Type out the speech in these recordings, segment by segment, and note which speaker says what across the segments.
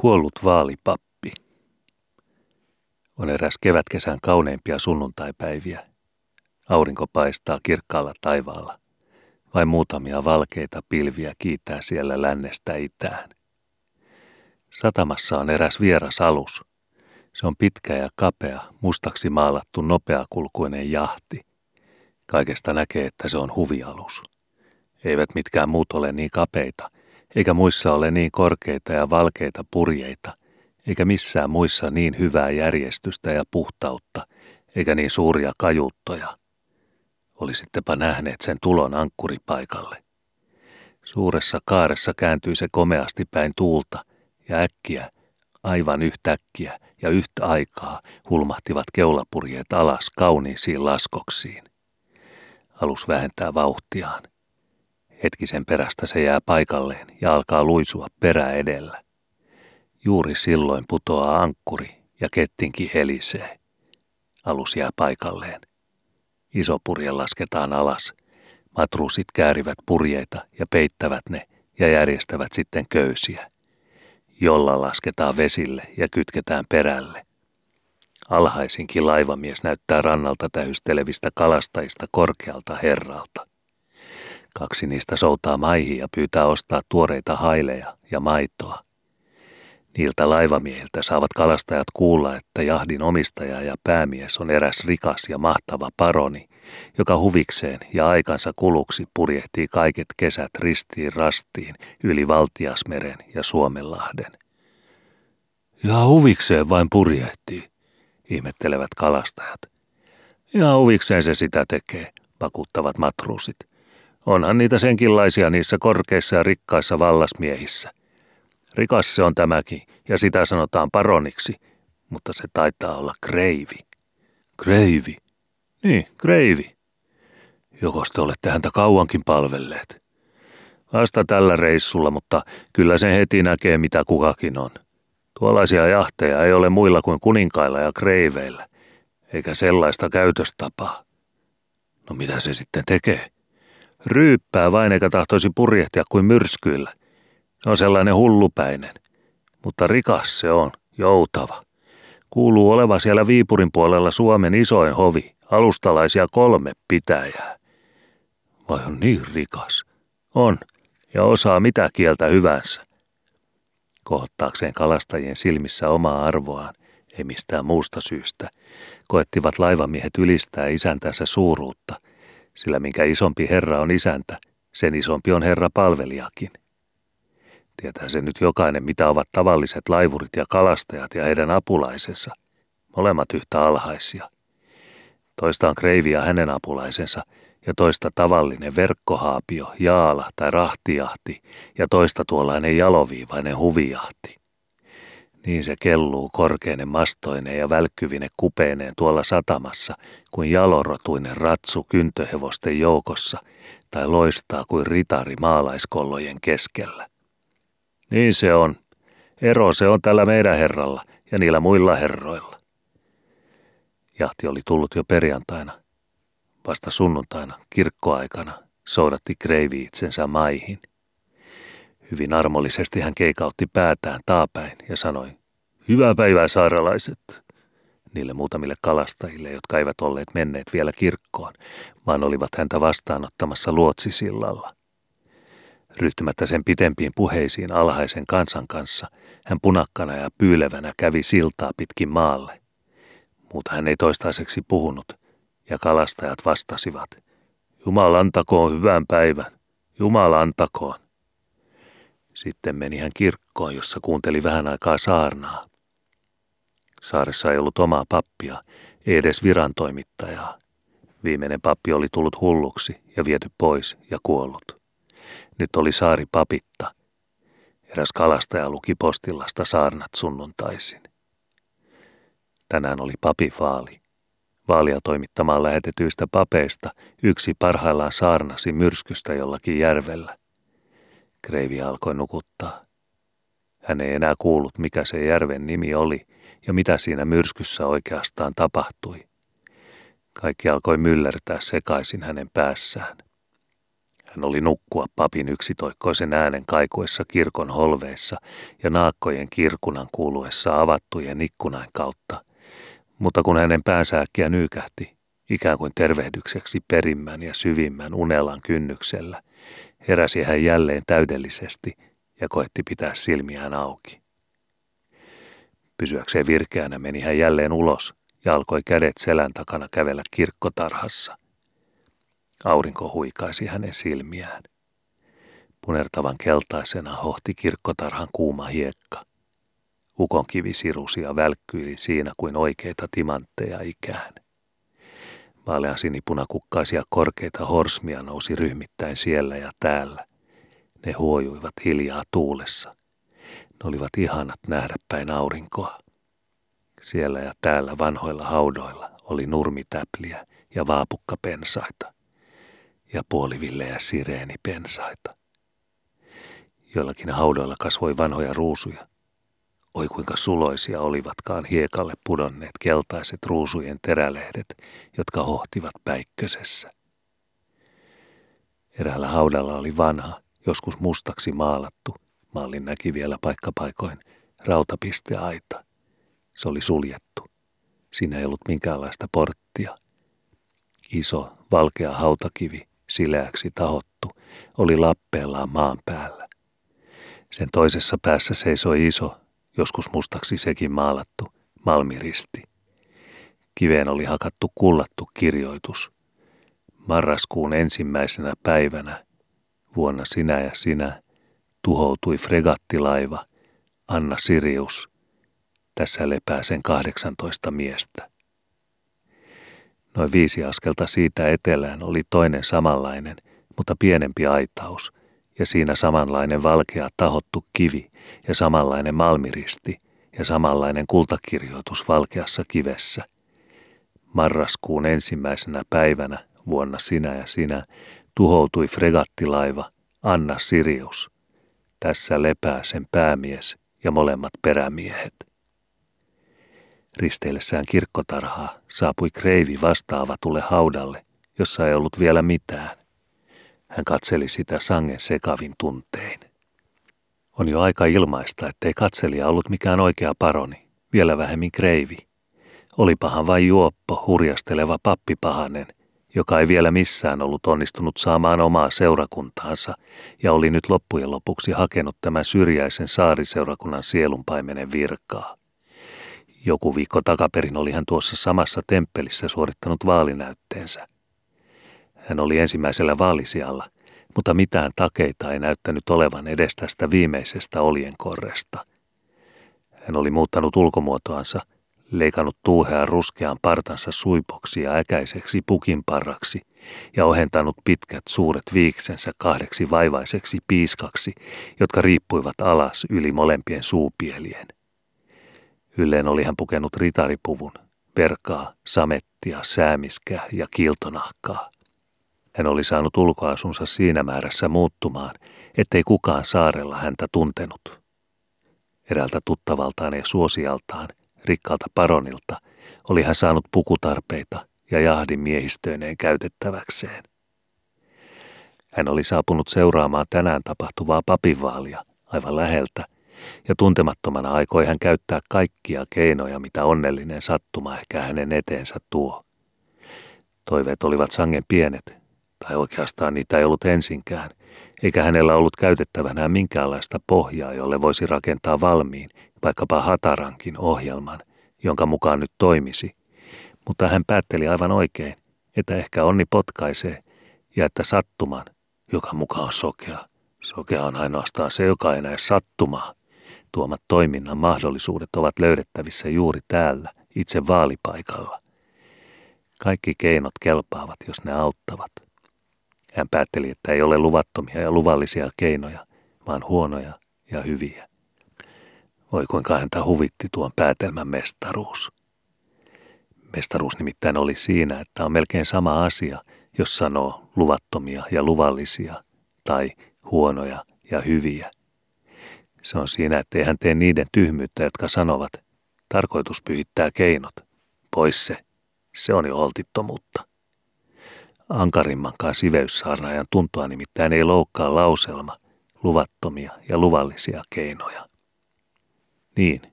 Speaker 1: Kuollut vaalipappi. On eräs kevätkesän kauneimpia sunnuntaipäiviä. Aurinko paistaa kirkkaalla taivaalla. Vain muutamia valkeita pilviä kiittää siellä lännestä itään. Satamassa on eräs vieras alus. Se on pitkä ja kapea, mustaksi maalattu nopeakulkuinen jahti. Kaikesta näkee, että se on huvialus. Eivät mitkään muut ole niin kapeita – eikä muissa ole niin korkeita ja valkeita purjeita, eikä missään muissa niin hyvää järjestystä ja puhtautta, eikä niin suuria kajuuttoja. Olisittepa nähneet sen tulon ankkuripaikalle. Suuressa kaaressa kääntyi se komeasti päin tuulta, ja äkkiä, aivan yhtäkkiä ja yhtä aikaa hulmahtivat keulapurjeet alas kauniisiin laskoksiin. Alus vähentää vauhtiaan. Hetkisen perästä se jää paikalleen ja alkaa luisua perä edellä. Juuri silloin putoaa ankkuri ja kettinki helisee. Alus jää paikalleen. Iso purje lasketaan alas. Matruusit käärivät purjeita ja peittävät ne ja järjestävät sitten köysiä. Jolla lasketaan vesille ja kytketään perälle. Alhaisinkin laivamies näyttää rannalta tähystelevistä kalastajista korkealta herralta. Kaksi niistä soutaa maihin ja pyytää ostaa tuoreita haileja ja maitoa. Niiltä laivamiehiltä saavat kalastajat kuulla, että jahdin omistaja ja päämies on eräs rikas ja mahtava paroni, joka huvikseen ja aikansa kuluksi purjehtii kaiket kesät ristiin rastiin yli Valtiasmeren ja Suomenlahden. Ja huvikseen vain purjehtii, ihmettelevät kalastajat. Ja huvikseen se sitä tekee, vakuuttavat matruusit. Onhan niitä senkinlaisia niissä korkeissa ja rikkaissa vallasmiehissä. Rikas se on tämäkin, ja sitä sanotaan paroniksi, mutta se taitaa olla kreivi. Kreivi? Niin, kreivi. Joko te olette häntä kauankin palvelleet? Vasta tällä reissulla, mutta kyllä se heti näkee, mitä kukakin on. Tuollaisia jahteja ei ole muilla kuin kuninkailla ja kreiveillä, eikä sellaista käytöstapaa. No mitä se sitten tekee? Ryyppää vain eikä tahtoisi purjehtia kuin myrskyillä. Se on sellainen hullupäinen. Mutta rikas se on, joutava. Kuuluu oleva siellä Viipurin puolella Suomen isoin hovi, alustalaisia kolme pitäjää. Vai on niin rikas? On, ja osaa mitä kieltä hyvänsä. Kohottaakseen kalastajien silmissä omaa arvoaan, ei mistään muusta syystä, koettivat laivamiehet ylistää isäntänsä suuruutta – sillä minkä isompi herra on isäntä, sen isompi on herra palvelijakin. Tietää se nyt jokainen, mitä ovat tavalliset laivurit ja kalastajat ja heidän apulaisensa, molemmat yhtä alhaisia. Toista on kreivi ja hänen apulaisensa, ja toista tavallinen verkkohaapio, jaala tai rahtijahti, ja toista tuollainen jaloviivainen huvijahti. Niin se kelluu korkeinen mastoineen ja välkkyvine kupeineen tuolla satamassa, kuin jalorotuinen ratsu kyntöhevosten joukossa, tai loistaa kuin ritari maalaiskollojen keskellä. Niin se on. Ero se on tällä meidän herralla ja niillä muilla herroilla. Jahti oli tullut jo perjantaina. Vasta sunnuntaina, kirkkoaikana, soudatti Kreivi itsensä maihin. Hyvin armollisesti hän keikautti päätään taapäin ja sanoi, Hyvää päivää saaralaiset, niille muutamille kalastajille, jotka eivät olleet menneet vielä kirkkoon, vaan olivat häntä vastaanottamassa luotsisillalla. Ryhtymättä sen pitempiin puheisiin alhaisen kansan kanssa, hän punakkana ja pyylevänä kävi siltaa pitkin maalle. Muuta hän ei toistaiseksi puhunut, ja kalastajat vastasivat, Jumala antakoon hyvän päivän, Jumala antakoon. Sitten meni hän kirkkoon, jossa kuunteli vähän aikaa saarnaa. Saaressa ei ollut omaa pappia, ei edes virantoimittajaa. Viimeinen pappi oli tullut hulluksi ja viety pois ja kuollut. Nyt oli saari papitta. Eräs kalastaja luki postillasta saarnat sunnuntaisin. Tänään oli papivaali. Vaalia toimittamaan lähetetyistä papeista yksi parhaillaan saarnasi myrskystä jollakin järvellä. Kreivi alkoi nukuttaa. Hän ei enää kuullut, mikä se järven nimi oli ja mitä siinä myrskyssä oikeastaan tapahtui. Kaikki alkoi myllertää sekaisin hänen päässään. Hän oli nukkua papin yksitoikkoisen äänen kaikuessa kirkon holveissa ja naakkojen kirkunan kuuluessa avattujen ikkunain kautta. Mutta kun hänen päänsä äkkiä nyykähti, ikään kuin tervehdykseksi perimmän ja syvimmän unelan kynnyksellä, heräsi hän jälleen täydellisesti ja koetti pitää silmiään auki. Pysyäkseen virkeänä meni hän jälleen ulos ja alkoi kädet selän takana kävellä kirkkotarhassa. Aurinko huikaisi hänen silmiään. Punertavan keltaisena hohti kirkkotarhan kuuma hiekka. Ukon kivi sirusi ja välkkyili siinä kuin oikeita timantteja ikään. Vaalean sinipunakukkaisia korkeita horsmia nousi ryhmittäin siellä ja täällä. Ne huojuivat hiljaa tuulessa. Ne olivat ihanat nähdä päin aurinkoa. Siellä ja täällä vanhoilla haudoilla oli nurmitäpliä ja vaapukkapensaita ja puolivillejä sireenipensaita. Joillakin haudoilla kasvoi vanhoja ruusuja. Oi kuinka suloisia olivatkaan hiekalle pudonneet keltaiset ruusujen terälehdet, jotka hohtivat päikkösessä. Eräällä haudalla oli vanha, joskus mustaksi maalattu, maalin näki vielä paikkapaikoin, rautapisteaita. Se oli suljettu. Siinä ei ollut minkäänlaista porttia. Iso, valkea hautakivi, sileäksi tahottu, oli lappeellaan maan päällä. Sen toisessa päässä seisoi iso, joskus mustaksi sekin maalattu, malmiristi. Kiveen oli hakattu kullattu kirjoitus. Marraskuun ensimmäisenä päivänä, vuonna sinä ja sinä, tuhoutui fregattilaiva Anna Sirius. Tässä lepää sen 18 miestä. Noin viisi askelta siitä etelään oli toinen samanlainen, mutta pienempi aitaus, ja siinä samanlainen valkea tahottu kivi ja samanlainen malmiristi ja samanlainen kultakirjoitus valkeassa kivessä. Marraskuun ensimmäisenä päivänä vuonna sinä ja sinä tuhoutui fregattilaiva Anna Sirius. Tässä lepää sen päämies ja molemmat perämiehet. Risteillessään kirkkotarhaa saapui kreivi vastaavatulle haudalle, jossa ei ollut vielä mitään. Hän katseli sitä sangen sekavin tuntein. On jo aika ilmaista, ettei katselija ollut mikään oikea paroni, vielä vähemmin kreivi. Olipahan vain juoppo, hurjasteleva pappipahanen, joka ei vielä missään ollut onnistunut saamaan omaa seurakuntaansa ja oli nyt loppujen lopuksi hakenut tämän syrjäisen saariseurakunnan sielunpaimenen virkaa. Joku viikko takaperin oli hän tuossa samassa temppelissä suorittanut vaalinäytteensä. Hän oli ensimmäisellä vaalisijalla, mutta mitään takeita ei näyttänyt olevan edes tästä viimeisestä oljenkorresta. Hän oli muuttanut ulkomuotoansa, leikannut tuuhean ruskean partansa suipoksi ja äkäiseksi pukinparraksi ja ohentanut pitkät suuret viiksensä kahdeksi vaivaiseksi piiskaksi, jotka riippuivat alas yli molempien suupielien – Ylleen oli hän pukenut ritaripuvun, verkaa, samettia, säämiskää ja kiiltonahkaa. Hän oli saanut ulkoasunsa siinä määrässä muuttumaan, ettei kukaan saarella häntä tuntenut. Eräältä tuttavaltaan ja suosialtaan, rikkaalta paronilta, oli hän saanut pukutarpeita ja jahdin miehistöineen käytettäväkseen. Hän oli saapunut seuraamaan tänään tapahtuvaa papinvaalia aivan läheltä – ja tuntemattomana aikoi hän käyttää kaikkia keinoja, mitä onnellinen sattuma ehkä hänen eteensä tuo. Toiveet olivat sangen pienet, tai oikeastaan niitä ei ollut ensinkään, eikä hänellä ollut käytettävänään minkäänlaista pohjaa, jolle voisi rakentaa valmiin, vaikkapa hatarankin ohjelman, jonka mukaan nyt toimisi. Mutta hän päätteli aivan oikein, että ehkä onni potkaisee ja että sattuman, joka mukaan on sokea, sokea on ainoastaan se, joka ei näe sattumaa, tuomat toiminnan mahdollisuudet ovat löydettävissä juuri täällä, itse vaalipaikalla. Kaikki keinot kelpaavat, jos ne auttavat. Hän päätteli, että ei ole luvattomia ja luvallisia keinoja, vaan huonoja ja hyviä. Voi kuinka häntä huvitti tuon päätelmän mestaruus. Mestaruus nimittäin oli siinä, että on melkein sama asia, jos sanoo luvattomia ja luvallisia tai huonoja ja hyviä – se on siinä, ettei hän tee niiden tyhmyyttä, jotka sanovat, tarkoitus pyhittää keinot. Pois se. Se on jo holtittomuutta. Ankarimmankaan siveyssaarnaajan tuntua nimittäin ei loukkaa lauselma, luvattomia ja luvallisia keinoja. Niin,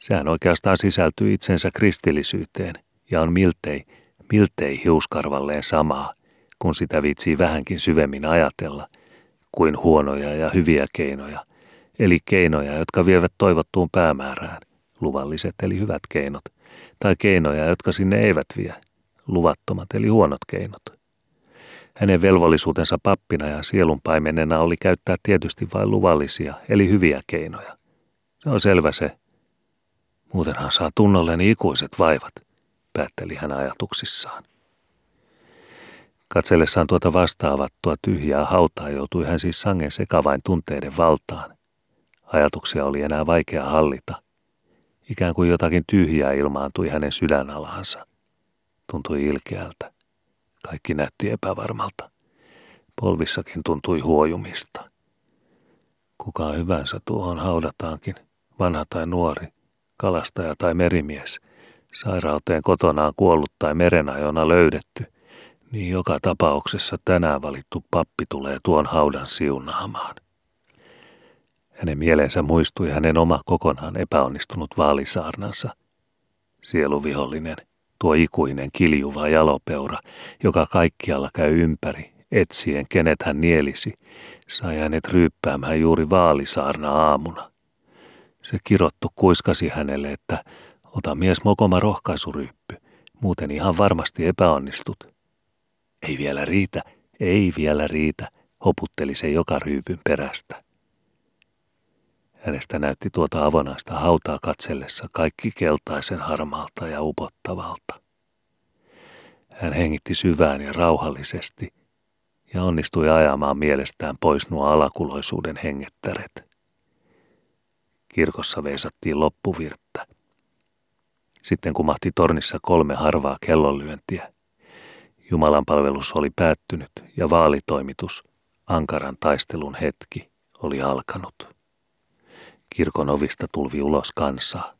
Speaker 1: sehän oikeastaan sisältyy itsensä kristillisyyteen ja on miltei, miltei hiuskarvalleen samaa, kun sitä viitsii vähänkin syvemmin ajatella, kuin huonoja ja hyviä keinoja, eli keinoja, jotka vievät toivottuun päämäärään, luvalliset eli hyvät keinot, tai keinoja, jotka sinne eivät vie, luvattomat eli huonot keinot. Hänen velvollisuutensa pappina ja sielunpaimenena oli käyttää tietysti vain luvallisia, eli hyviä keinoja. Se on selvä se. Muutenhan saa tunnolleni ikuiset vaivat, päätteli hän ajatuksissaan. Katsellessaan tuota vastaavattua tyhjää hautaa joutui hän siis sangen sekavain tunteiden valtaan. Ajatuksia oli enää vaikea hallita. Ikään kuin jotakin tyhjää ilmaantui hänen sydänalaansa. Tuntui ilkeältä. Kaikki näytti epävarmalta. Polvissakin tuntui huojumista. Kuka hyvänsä tuohon haudataankin, vanha tai nuori, kalastaja tai merimies, sairauteen kotonaan kuollut tai merenajona löydetty, niin joka tapauksessa tänään valittu pappi tulee tuon haudan siunaamaan. Hänen mielensä muistui hänen oma kokonaan epäonnistunut vaalisaarnansa. Sieluvihollinen – tuo ikuinen kiljuva jalopeura, joka kaikkialla käy ympäri, etsien kenet hän nielisi, sai hänet ryyppäämään juuri vaalisaarna aamuna. Se kirottu kuiskasi hänelle, että ota mies mokoma rohkaisuryyppy, muuten ihan varmasti epäonnistut. Ei vielä riitä, ei vielä riitä, hoputteli se joka ryypyn perästä. Hänestä näytti tuota avonaista hautaa katsellessa kaikki keltaisen harmaalta ja upottavalta. Hän hengitti syvään ja rauhallisesti ja onnistui ajamaan mielestään pois nuo alakuloisuuden hengettäret. Kirkossa veisattiin loppuvirttä. Sitten kumahti tornissa kolme harvaa kellonlyöntiä. Jumalan palvelus oli päättynyt ja vaalitoimitus, ankaran taistelun hetki, oli alkanut. Kirkon ovista tulvi ulos kansaa.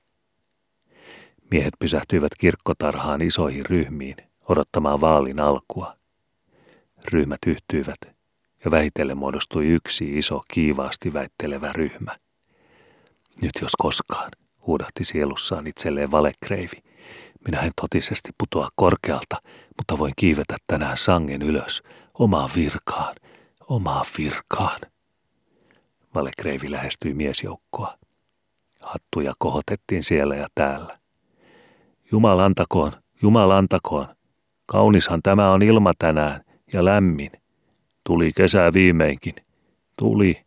Speaker 1: Miehet pysähtyivät kirkkotarhaan isoihin ryhmiin odottamaan vaalin alkua. Ryhmät yhtyivät ja vähitellen muodostui yksi iso kiivaasti väittelevä ryhmä. Nyt jos koskaan, huudahti sielussaan itselleen valekreivi. Minä en totisesti putoa korkealta, mutta voin kiivetä tänään sangen ylös, omaan virkaan, omaan virkaan. Valekreivi lähestyi miesjoukkoa. Hattuja kohotettiin siellä ja täällä. Jumal antakoon, Jumal antakoon. Kaunishan tämä on ilma tänään ja lämmin. Tuli kesää viimeinkin. Tuli.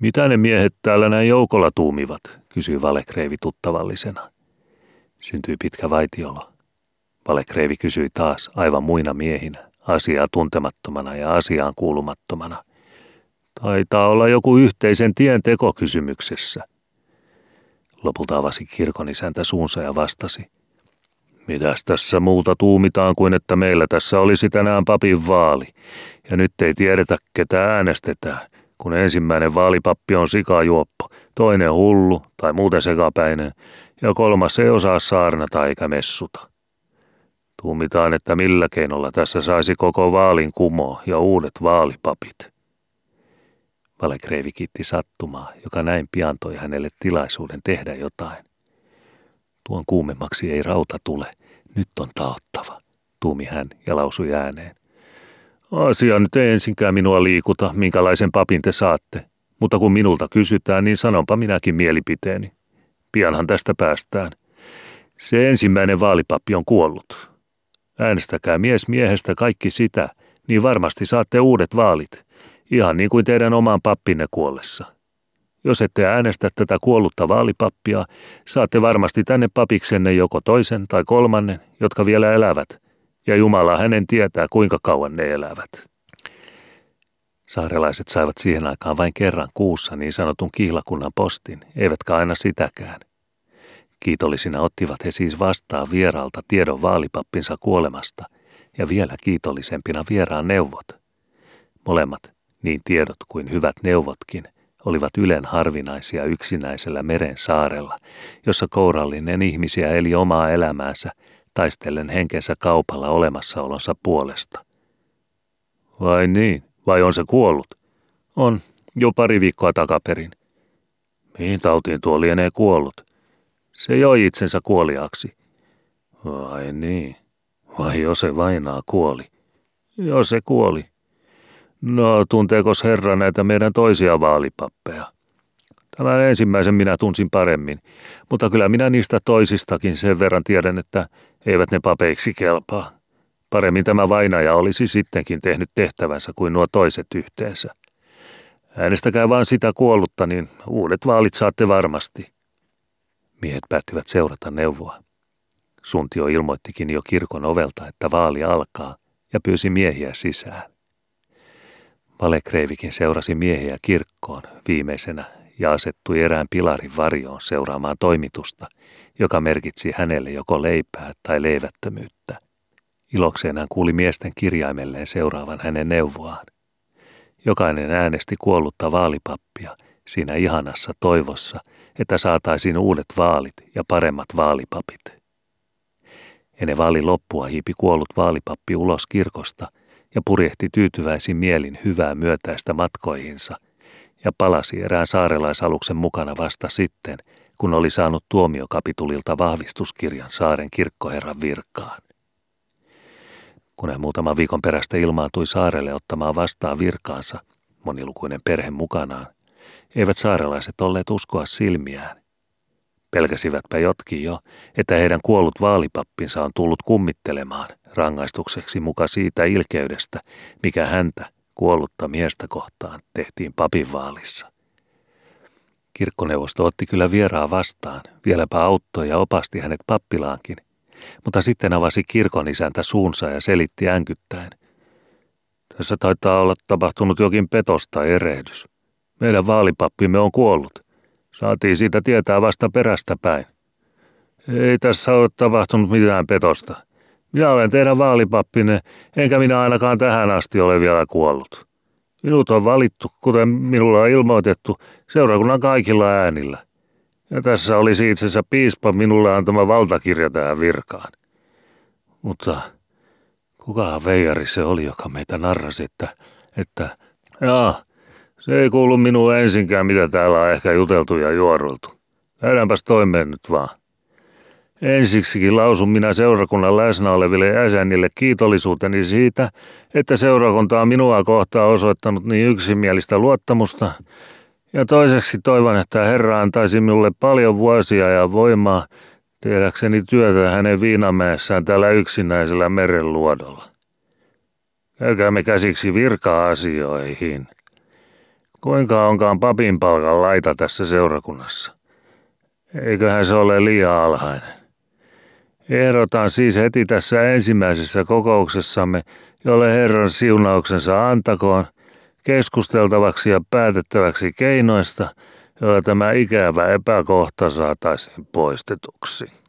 Speaker 1: Mitä ne miehet täällä näin joukolla tuumivat, kysyi Valekreivi tuttavallisena. Syntyi pitkä vaitiolo. Valekreivi kysyi taas aivan muina miehinä, asiaa tuntemattomana ja asiaan kuulumattomana. Taitaa olla joku yhteisen tien teko kysymyksessä. Lopulta avasi kirkon isäntä suunsa ja vastasi. Mitäs tässä muuta tuumitaan kuin että meillä tässä olisi tänään papin vaali, ja nyt ei tiedetä ketä äänestetään, kun ensimmäinen vaalipappi on sikajuoppo, toinen hullu tai muuten sekapäinen, ja kolmas ei osaa saarnata eikä messuta. Tuumitaan, että millä keinolla tässä saisi koko vaalin kumo ja uudet vaalipapit. Valekreivi kiitti sattumaa, joka näin pian toi hänelle tilaisuuden tehdä jotain. Tuon kuumemmaksi ei rauta tule, nyt on taottava, tuumi hän ja lausui ääneen. Asia nyt ei ensinkään minua liikuta, minkälaisen papin te saatte, mutta kun minulta kysytään, niin sanonpa minäkin mielipiteeni. Pianhan tästä päästään. Se ensimmäinen vaalipappi on kuollut. Äänestäkää mies miehestä kaikki sitä, niin varmasti saatte uudet vaalit ihan niin kuin teidän oman pappinne kuollessa. Jos ette äänestä tätä kuollutta vaalipappia, saatte varmasti tänne papiksenne joko toisen tai kolmannen, jotka vielä elävät, ja Jumala hänen tietää, kuinka kauan ne elävät. Saarelaiset saivat siihen aikaan vain kerran kuussa niin sanotun kihlakunnan postin, eivätkä aina sitäkään. Kiitollisina ottivat he siis vastaan vieraalta tiedon vaalipappinsa kuolemasta ja vielä kiitollisempina vieraan neuvot. Molemmat niin tiedot kuin hyvät neuvotkin olivat ylen harvinaisia yksinäisellä meren saarella, jossa kourallinen ihmisiä eli omaa elämäänsä taistellen henkensä kaupalla olemassaolonsa puolesta. Vai niin? Vai on se kuollut?
Speaker 2: On, jo pari viikkoa takaperin.
Speaker 1: Mihin tautiin tuo lienee kuollut?
Speaker 2: Se joi itsensä kuoliaksi.
Speaker 1: Vai niin? Vai jo se vainaa kuoli?
Speaker 2: Jo se kuoli.
Speaker 1: No, tunteeko herra näitä meidän toisia vaalipappeja?
Speaker 2: Tämän ensimmäisen minä tunsin paremmin, mutta kyllä minä niistä toisistakin sen verran tiedän, että eivät ne papeiksi kelpaa. Paremmin tämä vainaja olisi sittenkin tehnyt tehtävänsä kuin nuo toiset yhteensä. Äänestäkää vaan sitä kuollutta, niin uudet vaalit saatte varmasti.
Speaker 1: Miehet päättivät seurata neuvoa. Suntio ilmoittikin jo kirkon ovelta, että vaali alkaa, ja pyysi miehiä sisään. Valekreivikin seurasi miehiä kirkkoon viimeisenä ja asettui erään pilarin varjoon seuraamaan toimitusta, joka merkitsi hänelle joko leipää tai leivättömyyttä. Ilokseen hän kuuli miesten kirjaimelleen seuraavan hänen neuvoaan. Jokainen äänesti kuollutta vaalipappia siinä ihanassa toivossa, että saataisiin uudet vaalit ja paremmat vaalipapit. Ennen vaalin loppua hiipi kuollut vaalipappi ulos kirkosta ja purjehti tyytyväisin mielin hyvää myötäistä matkoihinsa ja palasi erään saarelaisaluksen mukana vasta sitten, kun oli saanut tuomiokapitulilta vahvistuskirjan saaren kirkkoherran virkaan. Kun hän muutama viikon perästä ilmaantui saarelle ottamaan vastaan virkaansa, monilukuinen perhe mukanaan, eivät saarelaiset olleet uskoa silmiään. Pelkäsivätpä jotkin jo, että heidän kuollut vaalipappinsa on tullut kummittelemaan rangaistukseksi muka siitä ilkeydestä, mikä häntä, kuollutta miestä kohtaan, tehtiin papin vaalissa. Kirkkoneuvosto otti kyllä vieraa vastaan, vieläpä auttoi ja opasti hänet pappilaankin, mutta sitten avasi kirkon isäntä suunsa ja selitti änkyttäen. Tässä taitaa olla tapahtunut jokin petos tai erehdys. Meidän vaalipappimme on kuollut. Saatiin siitä tietää vasta perästä päin. Ei tässä ole tapahtunut mitään petosta. Minä olen teidän vaalipappinne, enkä minä ainakaan tähän asti ole vielä kuollut. Minut on valittu, kuten minulla on ilmoitettu, seurakunnan kaikilla äänillä. Ja tässä olisi itse asiassa piispa minulle antama valtakirja tähän virkaan. Mutta kukahan veijari se oli, joka meitä narrasi, että, että jaa, se ei kuulu minuun ensinkään, mitä täällä on ehkä juteltu ja juoruiltu. Käydäänpäs toimeen nyt vaan. Ensiksikin lausun minä seurakunnan läsnä oleville jäsenille kiitollisuuteni siitä, että seurakunta on minua kohtaan osoittanut niin yksimielistä luottamusta, ja toiseksi toivon, että Herra antaisi minulle paljon vuosia ja voimaa tehdäkseni työtä hänen viinamäessään tällä yksinäisellä merenluodolla. Käykäämme käsiksi virka-asioihin. Kuinka onkaan papin palkan laita tässä seurakunnassa? Eiköhän se ole liian alhainen. Ehdotan siis heti tässä ensimmäisessä kokouksessamme, jolle Herran siunauksensa antakoon, keskusteltavaksi ja päätettäväksi keinoista, joilla tämä ikävä epäkohta saataisiin poistetuksi.